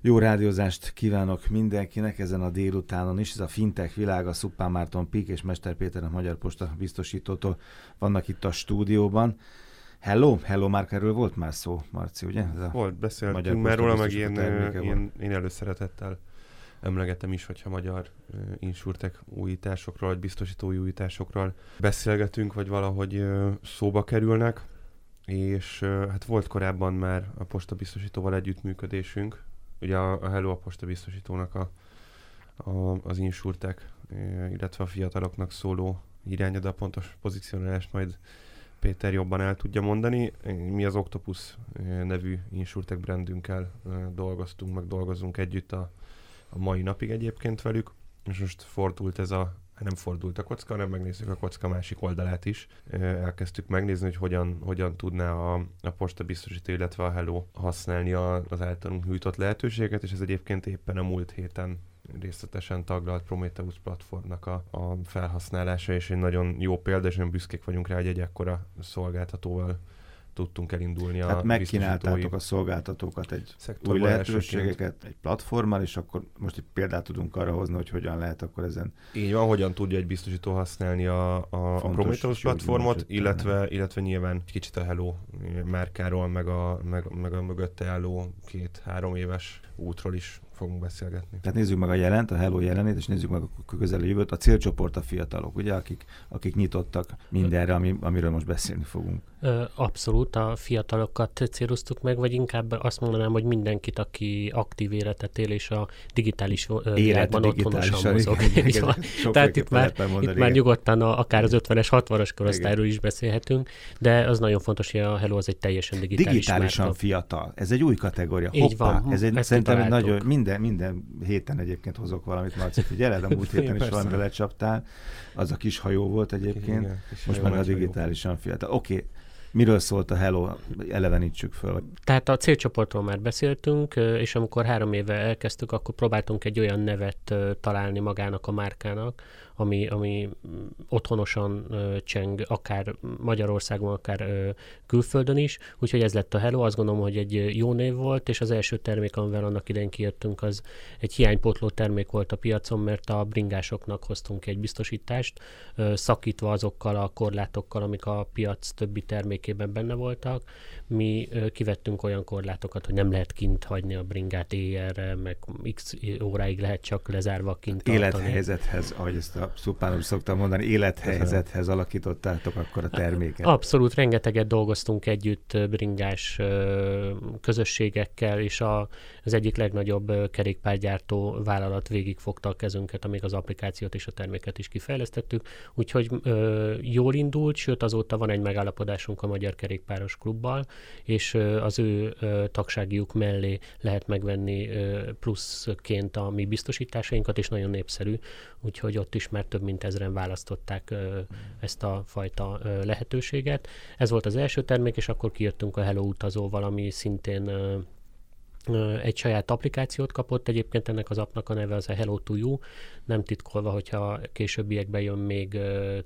Jó rádiózást kívánok mindenkinek ezen a délutánon is. Ez a fintech világa, Szuppán Márton Pik és Mester Péter a Magyar Posta biztosítótól vannak itt a stúdióban. Hello, Hello már erről volt már szó, Marci, ugye? Ez a volt, beszéltünk már róla, meg én, én, én előszeretettel emlegetem is, hogyha magyar uh, insurtek újításokról, vagy biztosítói újításokról beszélgetünk, vagy valahogy uh, szóba kerülnek, és uh, hát volt korábban már a posta biztosítóval együttműködésünk, ugye a, a Hello a posta biztosítónak a, a, az insurtek, illetve a fiataloknak szóló irányada, pontos pozícionálást majd Péter jobban el tudja mondani. Mi az Octopus nevű insurtek brandünkkel dolgoztunk, meg dolgozunk együtt a, a mai napig egyébként velük, és most fordult ez a nem fordult a kocka, hanem megnézzük a kocka másik oldalát is. Elkezdtük megnézni, hogy hogyan, hogyan tudná a, a posta biztosító, illetve a Hello használni a, az általunk nyújtott lehetőséget, és ez egyébként éppen a múlt héten részletesen taglalt Prometheus platformnak a, a felhasználása, és egy nagyon jó példa, és nagyon büszkék vagyunk rá, hogy egy ekkora szolgáltatóval tudtunk elindulni Tehát a megkínáltátok a szolgáltatókat egy új lehetőségeket, egy platformmal, és akkor most egy példát tudunk arra hozni, hogy hogyan lehet akkor ezen. Így van, hogyan tudja egy biztosító használni a, a Prometheus platformot, illetve, illetve nyilván kicsit a Hello márkáról, meg a, meg, meg a mögötte álló két-három éves útról is fogunk beszélgetni. Tehát nézzük meg a jelent, a Hello jelenét, és nézzük meg a közelő jövőt. A célcsoport a fiatalok, ugye, akik, akik nyitottak mindenre, ami, amiről most beszélni fogunk. Abszolút, a fiatalokat céloztuk meg, vagy inkább azt mondanám, hogy mindenkit, aki aktív életet él, és a digitális világban otthonosan mozog. Tehát itt már, itt már nyugodtan a, akár az 50-es, 60-as korosztályról is beszélhetünk, de az nagyon fontos, hogy a Hello az egy teljesen digitális Digitálisan márka. fiatal. Ez egy új kategória. Így Hoppá, van. Ez egy, szerintem nagyon, minden, minden héten egyébként hozok valamit, Marci, figyeled, a múlt héten is valamire lecsaptál. Az a kis hajó volt egyébként, Igen, most már a digitálisan fiatal. Oké, okay Miről szólt a Hello? Elevenítsük föl. Tehát a célcsoportról már beszéltünk, és amikor három éve elkezdtük, akkor próbáltunk egy olyan nevet találni magának a márkának, ami, ami otthonosan ö, cseng, akár Magyarországon, akár külföldön is, úgyhogy ez lett a Hello, azt gondolom, hogy egy jó név volt, és az első termék, amivel annak idején kijöttünk, az egy hiánypotló termék volt a piacon, mert a bringásoknak hoztunk egy biztosítást, ö, szakítva azokkal a korlátokkal, amik a piac többi termékében benne voltak. Mi kivettünk olyan korlátokat, hogy nem lehet kint hagyni a bringát éjjelre, meg x óráig lehet csak lezárva kint tartani. Élethelyzethez, ahogy ezt a szupánom szoktam mondani, élethelyzethez alakítottátok akkor a terméket. Abszolút, rengeteget dolgoztunk együtt bringás közösségekkel, és a, az egyik legnagyobb kerékpárgyártó vállalat végigfogta a kezünket, amíg az applikációt és a terméket is kifejlesztettük, úgyhogy ö, jól indult, sőt azóta van egy megállapodásunk a Magyar Kerékpáros Klubbal, és ö, az ő ö, tagságiuk mellé lehet megvenni ö, pluszként a mi biztosításainkat, és nagyon népszerű, úgyhogy ott is már több mint ezeren választották ezt a fajta lehetőséget. Ez volt az első termék, és akkor kijöttünk a Hello utazóval, ami szintén egy saját applikációt kapott, egyébként ennek az appnak a neve az a Hello to You, nem titkolva, hogyha későbbiekben jön még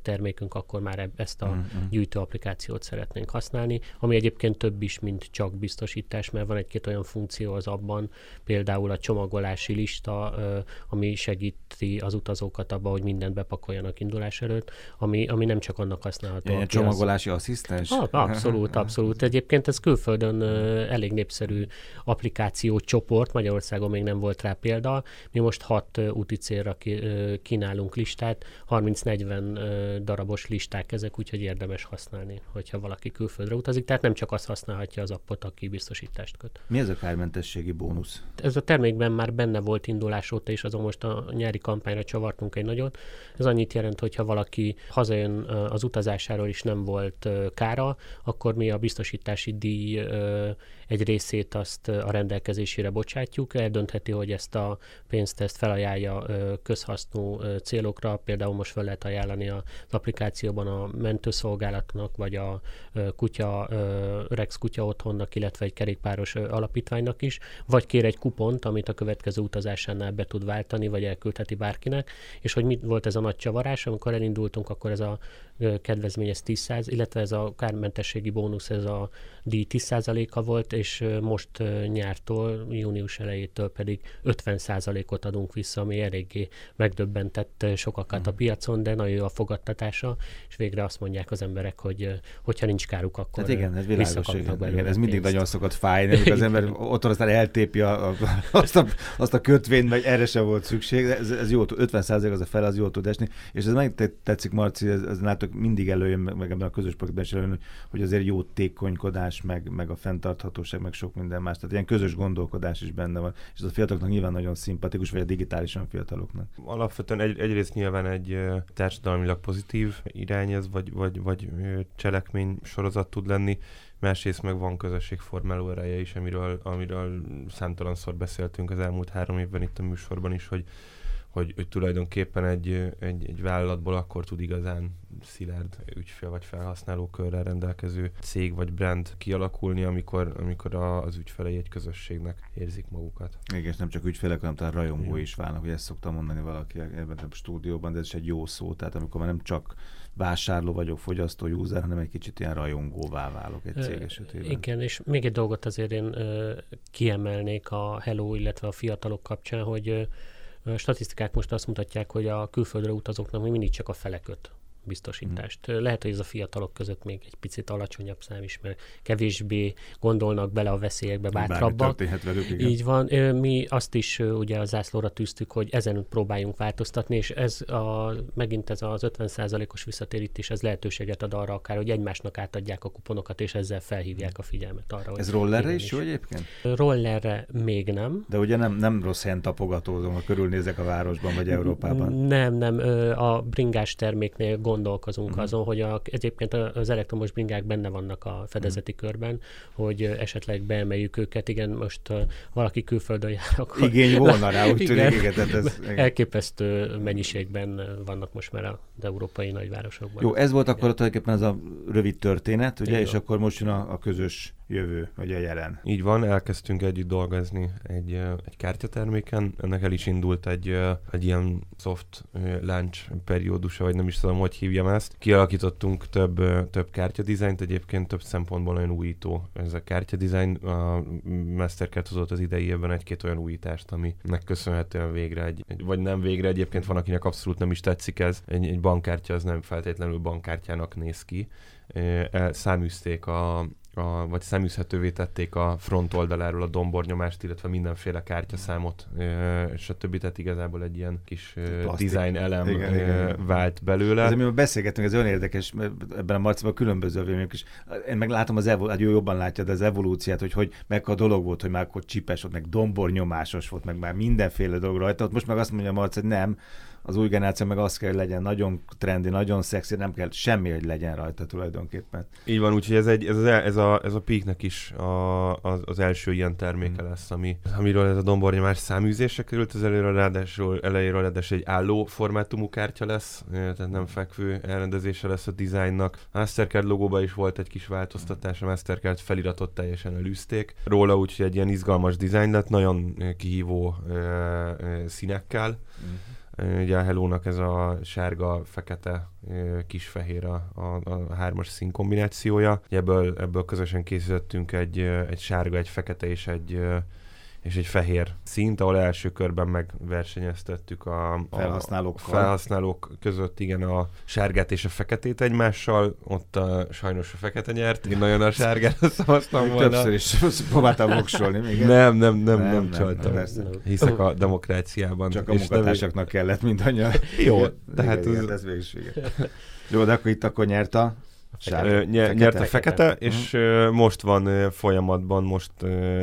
termékünk, akkor már ezt a mm-hmm. gyűjtő applikációt szeretnénk használni, ami egyébként több is, mint csak biztosítás, mert van egy-két olyan funkció az abban, például a csomagolási lista, ami segíti az utazókat abba, hogy mindent bepakoljanak indulás előtt, ami, ami nem csak annak használható. Ilyen csomagolási az... asszisztens? Ah, abszolút, abszolút. Egyébként ez külföldön elég népszerű applikáció csoport, Magyarországon még nem volt rá példa. Mi most hat úti célra kínálunk listát, 30-40 darabos listák ezek, úgyhogy érdemes használni, hogyha valaki külföldre utazik. Tehát nem csak azt használhatja az appot, aki biztosítást köt. Mi ez a kármentességi bónusz? Ez a termékben már benne volt indulás óta, és azon most a nyári kampányra csavartunk egy nagyot. Ez annyit jelent, hogy ha valaki hazajön az utazásáról is nem volt kára, akkor mi a biztosítási díj egy részét azt a rendelkezésére bocsátjuk, eldöntheti, hogy ezt a pénzt ezt felajánlja közhasznú célokra, például most fel lehet ajánlani az applikációban a mentőszolgálatnak, vagy a kutya, Rex kutya otthonnak, illetve egy kerékpáros alapítványnak is, vagy kér egy kupont, amit a következő utazásánál be tud váltani, vagy elküldheti bárkinek, és hogy mit volt ez a nagy csavarás, amikor elindultunk, akkor ez a kedvezmény ez 10 illetve ez a kármentességi bónusz, ez a díj 10%-a volt, és most nyártól, június elejétől pedig 50%-ot adunk vissza, ami eléggé megdöbbentett sokakat a mhm. piacon, de nagyon jó a fogadtatása, és végre azt mondják az emberek, hogy hogyha nincs káruk, akkor Tehát igen, ez világos, igen, igen, ez mindig nagyon szokott fájni, amikor az ember otthon aztán eltépi a, a, azt, a, azt a kötvényt, meg erre sem volt szükség, ez, ez jó, 50% az a fel, az jól tud esni, és ez meg tetszik, Marci, ez, ez látok mindig előjön, meg ebben a közös projektben is előjön, hogy azért jó tékonykodás, meg, meg a fenntarthatóság, meg sok minden más. Tehát ilyen közös gondolkodás is benne van. És ez a fiataloknak nyilván nagyon szimpatikus, vagy a digitálisan fiataloknak. Alapvetően egy, egyrészt nyilván egy társadalmilag pozitív irány ez, vagy, vagy, vagy cselekmény sorozat tud lenni, másrészt meg van közösségformáló ereje is, amiről, amiről számtalanszor beszéltünk az elmúlt három évben itt a műsorban is, hogy hogy, hogy tulajdonképpen egy, egy, egy vállalatból akkor tud igazán szilárd ügyfél vagy felhasználó körrel rendelkező cég vagy brand kialakulni, amikor, amikor a, az ügyfelei egy közösségnek érzik magukat. Igen, és nem csak ügyfelek, hanem talán rajongó is válnak, hogy ezt szoktam mondani valaki ebben a stúdióban, de ez is egy jó szó, tehát amikor már nem csak vásárló vagyok, fogyasztó, user, hanem egy kicsit ilyen rajongóvá válok egy cég esetében. Igen, és még egy dolgot azért én kiemelnék a Hello, illetve a fiatalok kapcsán, hogy statisztikák most azt mutatják, hogy a külföldre utazóknak még mindig csak a feleköt biztosítást. Mm. Lehet, hogy ez a fiatalok között még egy picit alacsonyabb szám is, mert kevésbé gondolnak bele a veszélyekbe, bátrabbak. Velük, igen. Így van. Mi azt is ugye a zászlóra tűztük, hogy ezen próbáljunk változtatni, és ez a, megint ez az 50%-os visszatérítés, ez lehetőséget ad arra akár, hogy egymásnak átadják a kuponokat, és ezzel felhívják a figyelmet arra. Ez rollerre is jó egyébként? Rollerre még nem. De ugye nem, nem rossz helyen tapogatózom, ha körülnézek a városban vagy Európában. Nem, nem. A bringás terméknél gondolkozunk uh-huh. azon, hogy a, egyébként az elektromos bringák benne vannak a fedezeti uh-huh. körben, hogy esetleg beemeljük őket. Igen, most uh, valaki külföldön jár, akkor... Igény volna rá, úgy tűnik, igen, tehát ez... Igen. Elképesztő mennyiségben vannak most már az európai nagyvárosokban. Jó, ez volt akkor tulajdonképpen ez a rövid történet, ugye, Igen. és akkor most jön a, a közös jövő, vagy a jelen. Így van, elkezdtünk együtt dolgozni egy, egy kártyaterméken, ennek el is indult egy, egy ilyen soft launch periódusa, vagy nem is tudom, hogy hívjam ezt. Kialakítottunk több, több kártyadizájnt, egyébként több szempontból nagyon újító ez a kártyadizájn. A Mastercard hozott az idei évben egy-két olyan újítást, aminek köszönhetően végre egy, vagy nem végre, egyébként van, akinek abszolút nem is tetszik ez. Egy, egy bankkártya az nem feltétlenül bankkártyának néz ki. Száműzték a, a, vagy szeműzhetővé tették a front oldaláról a dombornyomást, illetve mindenféle kártyaszámot, és a többi, tehát igazából egy ilyen kis Plastik. design elem igen, igen. vált belőle. Ez, amivel beszélgetünk, ez olyan érdekes, ebben a marciban különböző vélemények is. Én meg látom az evol- hát jó, jobban látja, de az evolúciát, hogy, hogy meg a dolog volt, hogy már akkor csipes volt, meg dombornyomásos volt, meg már mindenféle dolog rajta. Most meg azt mondja a Marci, hogy nem, az új generáció meg azt kell, hogy legyen nagyon trendi, nagyon szexi, nem kell semmi, hogy legyen rajta tulajdonképpen. Így van, úgyhogy ez, egy, ez, az, ez, a, ez a peaknek is a, az, az első ilyen terméke mm. lesz, ami, amiről ez a dombornyomás száműzésre került, az előre ráadásul, elejéről ráadásul egy álló formátumú kártya lesz, tehát nem fekvő elrendezése lesz a dizájnnak. A Mastercard logóba is volt egy kis változtatás, a Mastercard feliratot teljesen elűzték. Róla úgyhogy egy ilyen izgalmas dizájn lett, nagyon kihívó ö, ö, színekkel. Mm Ugye a Hello-nak ez a sárga-fekete kisfehér a, a, a hármas szín kombinációja. Ebből, ebből közösen készítettünk egy, egy sárga, egy fekete és egy és egy fehér szint, ahol első körben megversenyeztettük a, a felhasználók, felhasználók között, igen, a sárgát és a feketét egymással, ott a, sajnos a fekete nyert, én nagyon a sárgát szavaztam volna. Többször is próbáltam voksolni. Még nem, nem, nem, nem, nem csaltam. Nem, Hiszek a demokráciában. Csak a munkatársaknak kellett mindannyian. Jó, tehát ez... ez Jó, de akkor itt akkor nyert a Sárga, Ny- nyert a fekete, uh-huh. és uh, most van folyamatban, most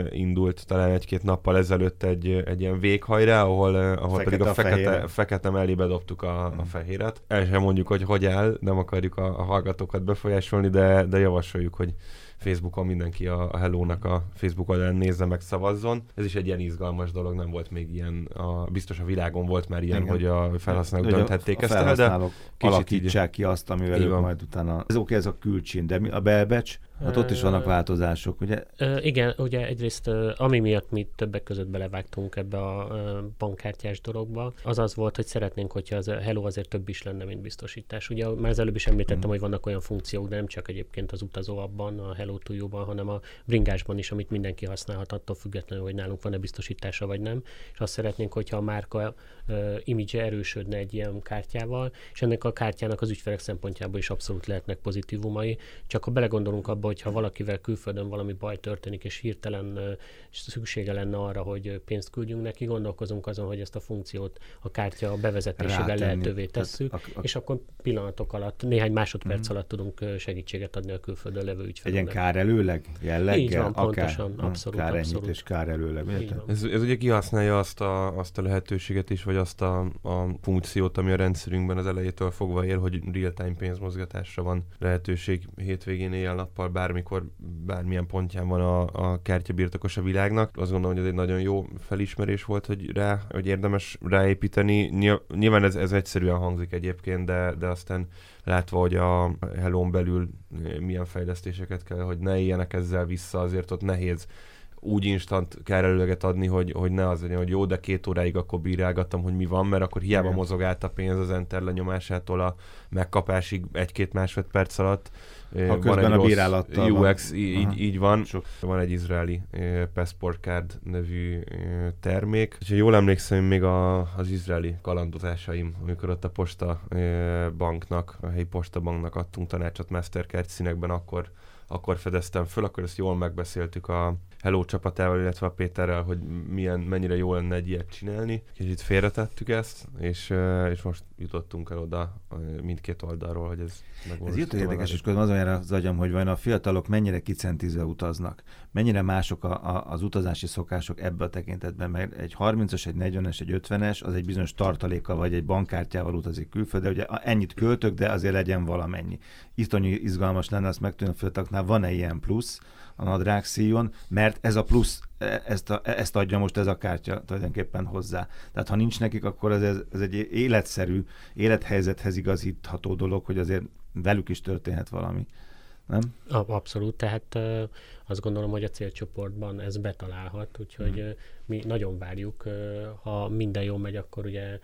indult talán egy-két nappal ezelőtt egy, egy ilyen véghajrá, ahol, ahol fekete pedig a, a fekete, fekete mellé bedobtuk a, uh-huh. a fehéret. El sem mondjuk, hogy hogy áll, nem akarjuk a, a hallgatókat befolyásolni, de, de javasoljuk, hogy Facebookon mindenki a, a Hello-nak a Facebook oldalán nézze meg, szavazzon. Ez is egy ilyen izgalmas dolog, nem volt még ilyen, a, biztos a világon volt már ilyen, Igen. hogy a felhasználók de dönthették a, ezt el, de alakítsák így, ki azt, amivel ők majd utána... Ez oké, ez a külcsin, de mi a belbecs, Hát ott is vannak változások, ugye? Igen, ugye egyrészt ami miatt mi többek között belevágtunk ebbe a bankkártyás dologba, az az volt, hogy szeretnénk, hogyha az Hello azért több is lenne, mint biztosítás. Ugye már az előbb is említettem, mm. hogy vannak olyan funkciók, de nem csak egyébként az utazó abban, a Hello to ban hanem a bringásban is, amit mindenki használhat, attól függetlenül, hogy nálunk van-e biztosítása vagy nem. És azt szeretnénk, hogyha a márka image erősödne egy ilyen kártyával, és ennek a kártyának az ügyfelek szempontjából is abszolút lehetnek pozitívumai. Csak ha belegondolunk abba, hogyha valakivel külföldön valami baj történik, és hirtelen szüksége lenne arra, hogy pénzt küldjünk neki, gondolkozunk azon, hogy ezt a funkciót a kártya bevezetésével Rátenni. lehetővé tesszük, a, a, és akkor pillanatok alatt, néhány másodperc mm. alatt tudunk segítséget adni a külföldön levő ügyfeleknek. Egy kár előleg? Jelleggel? Így van, pontosan, akár, abszolút. Kár abszolút. és kár előleg. Ez, ez ugye kihasználja azt a, azt a lehetőséget is, vagy azt a, a funkciót, ami a rendszerünkben az elejétől fogva ér, hogy real-time pénzmozgatásra van lehetőség hétvégén éjjel-nappal, bármikor, bármilyen pontján van a, a kártya birtokos a világnak. Azt gondolom, hogy ez egy nagyon jó felismerés volt, hogy rá, hogy érdemes ráépíteni. Nyilván ez, ez egyszerűen hangzik egyébként, de, de aztán látva, hogy a hello belül milyen fejlesztéseket kell, hogy ne éljenek ezzel vissza, azért ott nehéz úgy instant kárelőleget adni, hogy, hogy ne az legyen, hogy jó, de két óráig akkor bírálgattam, hogy mi van, mert akkor hiába Igen. mozog át a pénz az enter lenyomásától a megkapásig egy-két másodperc alatt. Ha van egy a bírálattal UX, van. Így, így van. Sok. Van egy izraeli Passport Card nevű termék. És jól emlékszem, még a, az izraeli kalandozásaim, amikor ott a posta banknak, a helyi postabanknak adtunk tanácsot Mastercard színekben, akkor akkor fedeztem föl, akkor ezt jól megbeszéltük a Hello csapatával, illetve a Péterrel, hogy milyen, mennyire jó lenne egy ilyet csinálni. Kicsit félretettük ezt, és, és most jutottunk el oda mindkét oldalról, hogy ez Ez jött érdekes, és közben azon az agyam, hogy vajon a fiatalok mennyire kicentizve utaznak, mennyire mások a, a, az utazási szokások ebbe a tekintetben, mert egy 30-as, egy 40-es, egy 50-es, az egy bizonyos tartalékkal vagy egy bankkártyával utazik külföldre, ugye ennyit költök, de azért legyen valamennyi. Iszonyú izgalmas lenne azt megtudni a fiataloknál, van-e ilyen plusz, a nadrág szíjon, mert ez a plusz, e, ezt, a, ezt adja most ez a kártya tulajdonképpen hozzá. Tehát ha nincs nekik, akkor ez, ez egy életszerű, élethelyzethez igazítható dolog, hogy azért velük is történhet valami. Nem? Abszolút, tehát azt gondolom, hogy a célcsoportban ez betalálhat, úgyhogy hmm. mi nagyon várjuk, ha minden jól megy, akkor ugye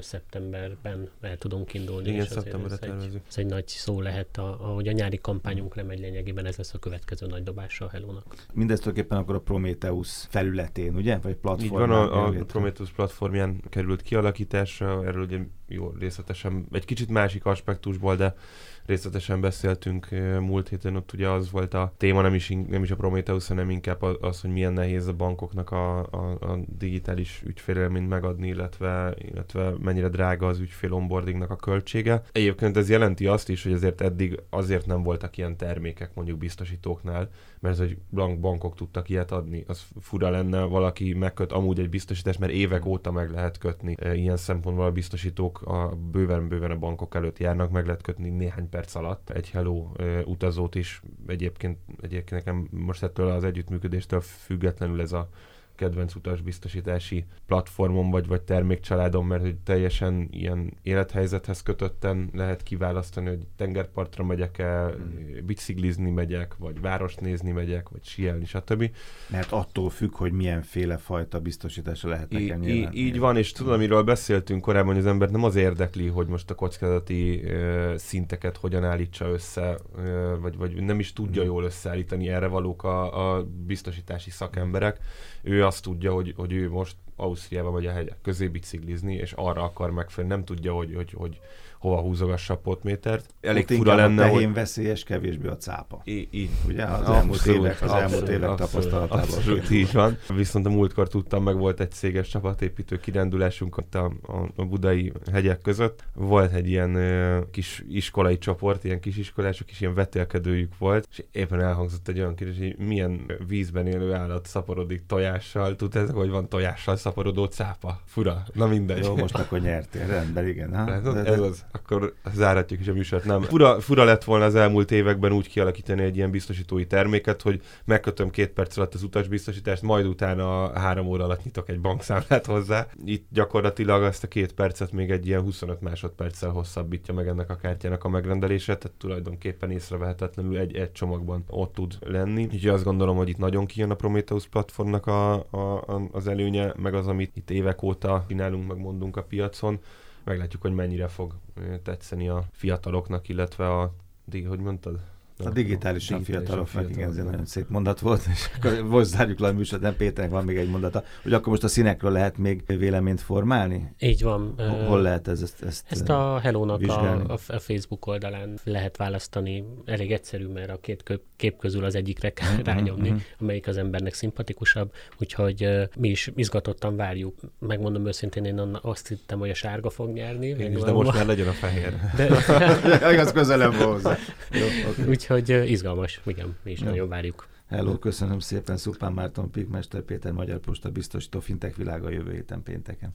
szeptemberben el tudunk indulni. Igen, szeptemberre ez tervezünk. Ez egy nagy szó lehet, ahogy a nyári kampányunk lemegy lényegében, ez lesz a következő nagy dobása a Hello-nak. Mindezt tulajdonképpen akkor a Prometheus felületén, ugye? Vagy platformján? Így van, a, a Prometheus platformján került kialakításra, erről ugye jó részletesen, egy kicsit másik aspektusból, de részletesen beszéltünk múlt héten, ott ugye az volt a téma, nem is, nem is a Prometheus, hanem inkább az, hogy milyen nehéz a bankoknak a, a, a digitális ügyfélélményt megadni, illetve, illetve mennyire drága az ügyfél onboardingnak a költsége. Egyébként ez jelenti azt is, hogy azért eddig azért nem voltak ilyen termékek mondjuk biztosítóknál, mert hogy bankok tudtak ilyet adni. Az fura lenne, valaki megköt amúgy egy biztosítást, mert évek óta meg lehet kötni. Ilyen szempontból a biztosítók a bőven-bőven a bankok előtt járnak, meg lehet kötni néhány perc alatt egy Hello utazót is. Egyébként, egyébként nekem most ettől az együttműködéstől függetlenül ez a kedvenc utasbiztosítási platformon vagy, vagy termékcsaládon, mert hogy teljesen ilyen élethelyzethez kötötten lehet kiválasztani, hogy tengerpartra megyek el, mm. biciklizni megyek, vagy várost nézni megyek, vagy sielni, stb. Mert attól függ, hogy milyenféle fajta biztosítása lehet nekem I- Így van, és tudom, amiről beszéltünk korábban, hogy az ember nem az érdekli, hogy most a kockázati uh, szinteket hogyan állítsa össze, uh, vagy, vagy nem is tudja mm. jól összeállítani erre valók a, a biztosítási szakemberek. Ő azt tudja, hogy, hogy ő most Ausztriába vagy a hegyek közé biciklizni, és arra akar megfelelni, nem tudja, hogy, hogy, hogy hova húzogassa a potmétert. Elég Ott fura lenne, a hogy... veszélyes, kevésbé a cápa. I- így. Ugye az abszolút, elmúlt évek, az abszolút, elmúlt évek tapasztalatában. Abszolút, így van. Viszont a múltkor tudtam, meg volt egy céges csapatépítő kirendülésünk ott a, a, a budai hegyek között. Volt egy ilyen ö, kis iskolai csoport, ilyen kis iskolások, és ilyen vetélkedőjük volt, és éppen elhangzott egy olyan kérdés, hogy milyen vízben élő állat szaporodik tojással. Tudod, hogy van tojással szaporodó cápa? Fura. Na mindegy. Jó, most akkor nyertél, rendben, igen. Ha? Ez, ez az akkor záratjuk is a műsort. Nem. Fura, fura lett volna az elmúlt években úgy kialakítani egy ilyen biztosítói terméket, hogy megkötöm két perc alatt az utasbiztosítást, majd utána három óra alatt nyitok egy bankszámlát hozzá. Itt gyakorlatilag azt a két percet még egy ilyen 25 másodperccel hosszabbítja meg ennek a kártyának a megrendelése, tehát tulajdonképpen észrevehetetlenül egy, egy csomagban ott tud lenni. Úgyhogy azt gondolom, hogy itt nagyon kijön a Prometheus platformnak a, a, a, az előnye, meg az, amit itt évek óta csinálunk, meg mondunk a piacon meglátjuk, hogy mennyire fog tetszeni a fiataloknak, illetve a, hogy mondtad? A digitálisan fiataloknak, igen, ez egy nagyon szép mondat volt, és akkor most zárjuk le a műsort, nem Péternek van még egy mondata, hogy akkor most a színekről lehet még véleményt formálni? Így van. Hol lehet ez, ezt, ezt Ezt a Hello-nak a, a, Facebook oldalán lehet választani. Elég egyszerű, mert a két kép közül az egyikre kell uh-huh, rányomni, uh-huh. amelyik az embernek szimpatikusabb, úgyhogy mi is izgatottan várjuk. Megmondom őszintén, én azt hittem, hogy a sárga fog nyerni. Én is, de most már legyen a fehér. De... az közelebb hozzá. Jó, okay. Úgyhogy izgalmas, igen, mi is ja. nagyon várjuk. Hello, köszönöm szépen Szupán Márton, Pikmester Péter, Magyar Posta biztosító Fintech világa jövő héten pénteken.